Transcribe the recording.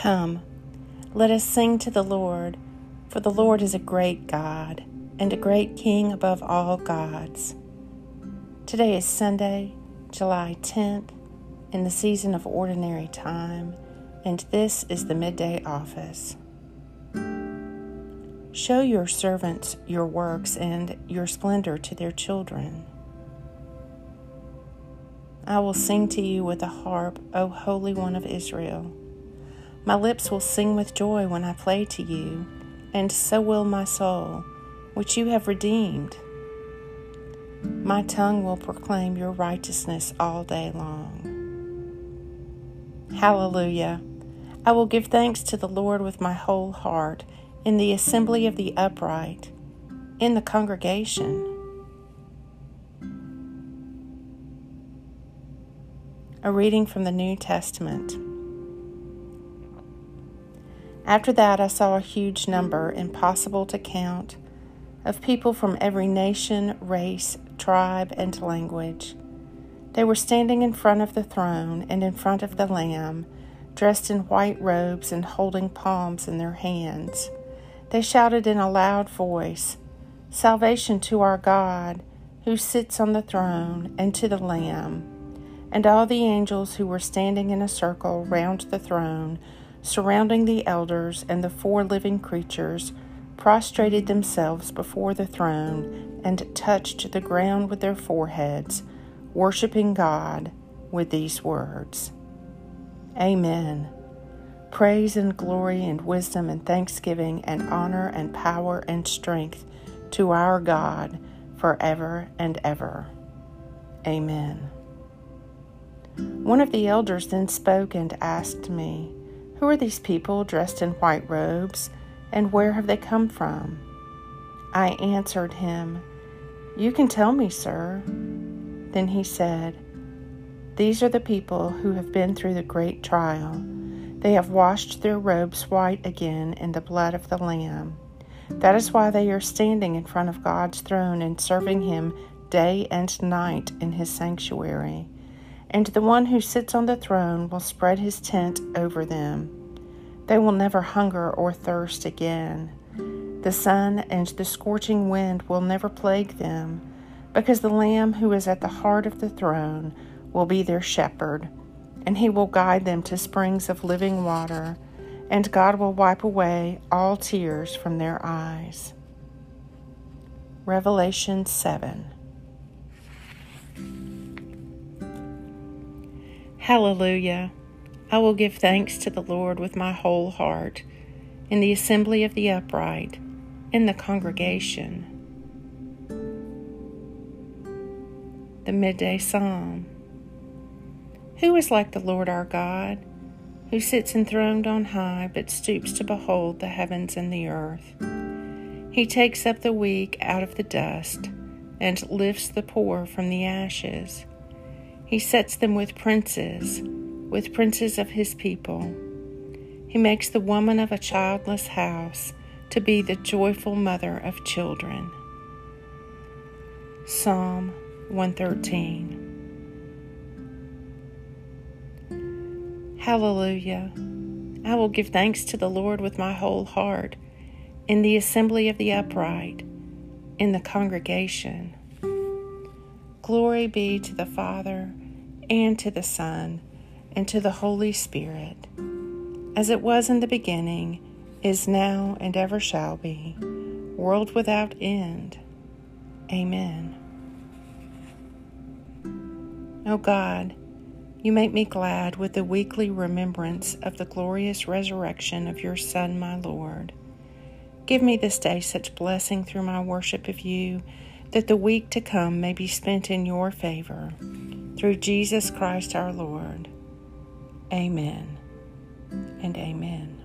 Come, let us sing to the Lord, for the Lord is a great God and a great King above all gods. Today is Sunday, July 10th, in the season of ordinary time, and this is the midday office. Show your servants your works and your splendor to their children. I will sing to you with a harp, O Holy One of Israel. My lips will sing with joy when I play to you, and so will my soul, which you have redeemed. My tongue will proclaim your righteousness all day long. Hallelujah. I will give thanks to the Lord with my whole heart in the assembly of the upright, in the congregation. A reading from the New Testament. After that, I saw a huge number, impossible to count, of people from every nation, race, tribe, and language. They were standing in front of the throne and in front of the Lamb, dressed in white robes and holding palms in their hands. They shouted in a loud voice Salvation to our God, who sits on the throne, and to the Lamb. And all the angels who were standing in a circle round the throne, surrounding the elders and the four living creatures, prostrated themselves before the throne and touched the ground with their foreheads, worshiping God with these words Amen. Praise and glory and wisdom and thanksgiving and honor and power and strength to our God forever and ever. Amen. One of the elders then spoke and asked me, Who are these people dressed in white robes, and where have they come from? I answered him, You can tell me, sir. Then he said, These are the people who have been through the great trial they have washed their robes white again in the blood of the Lamb. That is why they are standing in front of God's throne and serving Him day and night in His sanctuary. And the one who sits on the throne will spread His tent over them. They will never hunger or thirst again. The sun and the scorching wind will never plague them, because the Lamb who is at the heart of the throne will be their shepherd and he will guide them to springs of living water, and God will wipe away all tears from their eyes. Revelation 7 Hallelujah! I will give thanks to the Lord with my whole heart, in the assembly of the upright, in the congregation. The Midday Psalm. Who is like the Lord our God, who sits enthroned on high, but stoops to behold the heavens and the earth? He takes up the weak out of the dust, and lifts the poor from the ashes. He sets them with princes, with princes of his people. He makes the woman of a childless house to be the joyful mother of children. Psalm 113 Hallelujah. I will give thanks to the Lord with my whole heart, in the assembly of the upright, in the congregation. Glory be to the Father, and to the Son, and to the Holy Spirit, as it was in the beginning, is now, and ever shall be, world without end. Amen. O God, you make me glad with the weekly remembrance of the glorious resurrection of your Son, my Lord. Give me this day such blessing through my worship of you that the week to come may be spent in your favor. Through Jesus Christ our Lord. Amen and amen.